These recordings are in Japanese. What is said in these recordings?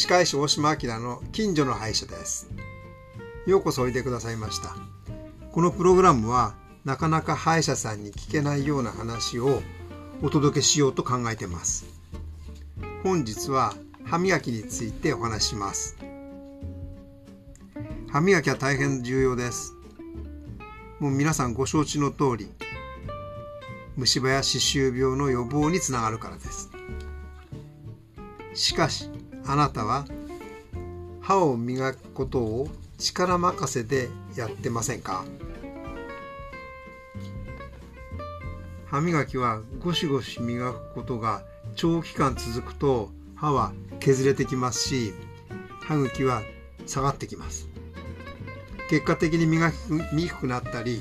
歯科医師大島明の近所の歯医者です。ようこそおいでくださいました。このプログラムはなかなか歯医者さんに聞けないような話をお届けしようと考えてます。本日は歯磨きについてお話します。歯磨きは大変重要です。もう皆さんご承知の通り虫歯や歯周病の予防につながるからです。しかしあなたは歯を磨くことを力任せでやってませんか？歯磨きはゴシゴシ磨くことが長期間続くと歯は削れてきますし歯茎は下がってきます。結果的に磨きにくくなったり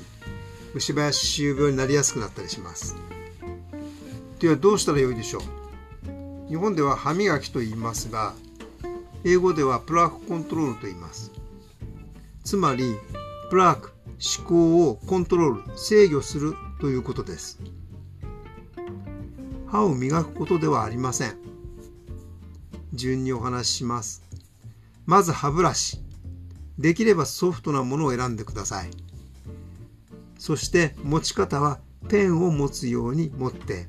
虫歯や歯周病になりやすくなったりします。ではどうしたらよいでしょう？日本では歯磨きと言いますが英語ではプラークコントロールと言います。つまりプラーク思考をコントロール制御するということです。歯を磨くことではありません。順にお話しします。まず歯ブラシ。できればソフトなものを選んでください。そして持ち方はペンを持つように持って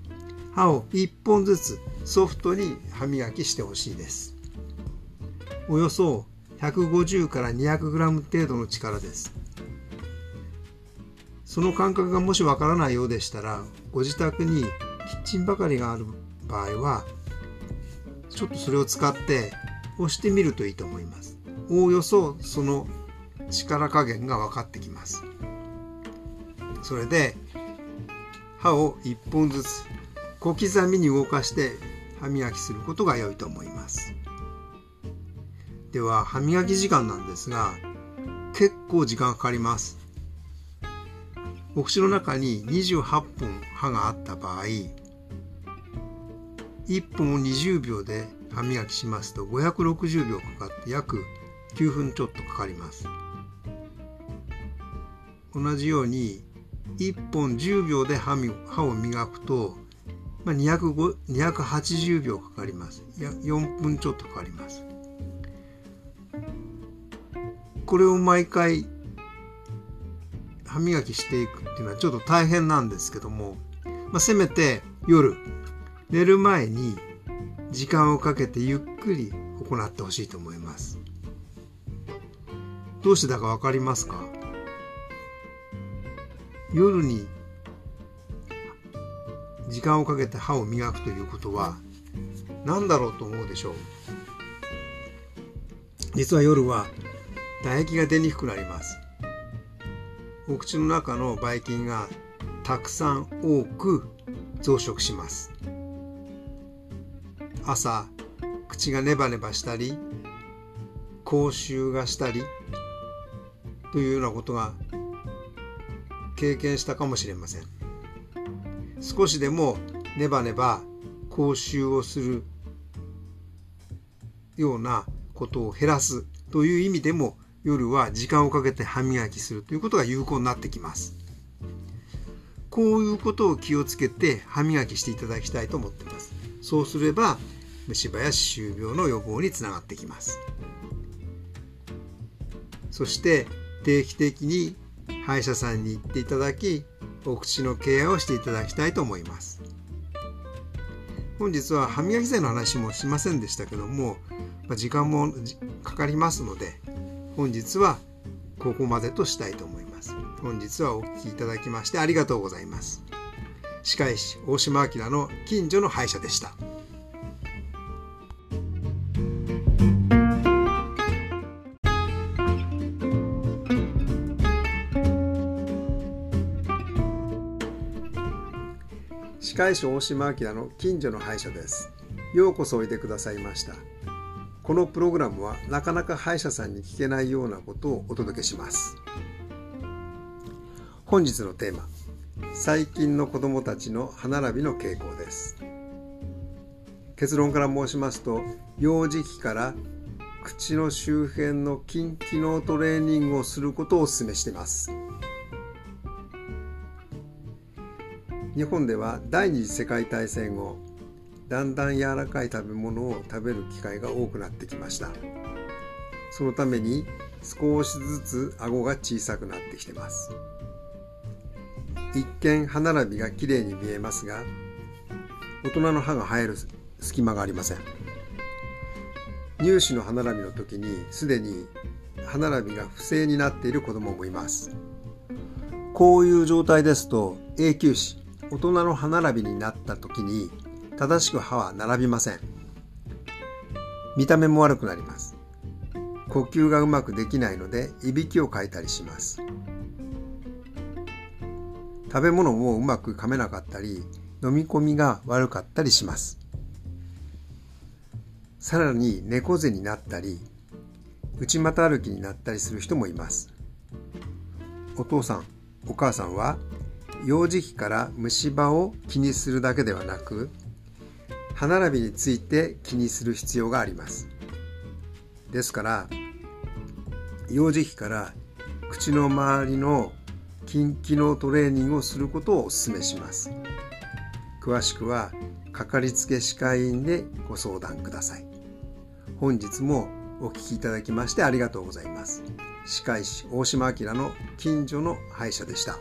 歯を1本ずつソフトに歯磨きしてほしいです。およそ150から 200g 程度の力です。その感覚がもしわからないようでしたらご自宅にキッチンばかりがある場合はちょっとそれを使って押してみるといいと思います。おおよそその力加減が分かってきます。それで歯を1本ずつ小刻みに動かして歯磨きすることが良いと思います。では歯磨き時間なんですが結構時間かかります。お口の中に28本歯があった場合1本を20秒で歯磨きしますと560秒かかって約9分ちょっとかかります。同じように1本10秒で歯を磨くと、まあ、280秒かかります。4分ちょっとかかります。これを毎回歯磨きしていくっていうのはちょっと大変なんですけども、まあ、せめて夜寝る前に時間をかけてゆっくり行ってほしいと思います。どうしてだかわかりますか？夜に時間をかけて歯を磨くということは何だろうと思うでしょう？実は夜は唾液が出にくくなります。お口の中のばい菌がたくさん多く増殖します。朝口がネバネバしたり口臭がしたりというようなことが経験したかもしれません。少しでもネバネバ口臭をするようなことを減らすという意味でも夜は時間をかけて歯磨きするということが有効になってきます。こういうことを気をつけて歯磨きしていただきたいと思っています。そうすれば虫歯や歯周病の予防につながってきます。そして定期的に歯医者さんに行っていただきお口のケアをしていただきたいと思います。本日は歯磨き剤の話もしませんでしたけども時間もかかりますので本日はここまでとしたいと思います。本日はお聴きいただきましてありがとうございます。歯科医師大島明の近所の歯医者でした。歯科医師大島明の近所の歯医者です。ようこそおいでくださいました。このプログラムはなかなか歯医者さんに聞けないようなことをお届けします。本日のテーマ最近の子どもたちの歯並びの傾向です。結論から申しますと幼児期から口の周辺の筋機能トレーニングをすることをお勧めしています。日本では第二次世界大戦後だんだん柔らかい食べ物を食べる機会が多くなってきました。そのために少しずつ顎が小さくなってきてます。一見歯並びがきれいに見えますが大人の歯が生える隙間がありません。乳歯の歯並びの時にすでに歯並びが不正になっている子供もいます。こういう状態ですと永久歯大人の歯並びになった時に正しく歯は並びません。見た目も悪くなります。呼吸がうまくできないのでいびきをかいたりします。食べ物もうまく噛めなかったり飲み込みが悪かったりします。さらに猫背になったり内股歩きになったりする人もいます。お父さんお母さんは幼児期から虫歯を気にするだけではなく歯並びについて気にする必要があります。ですから幼児期から口の周りの筋機能トレーニングをすることをお勧めします。詳しくはかかりつけ歯科医院でご相談ください。本日もお聞きいただきましてありがとうございます。歯科医師大島明の近所の歯医者でした。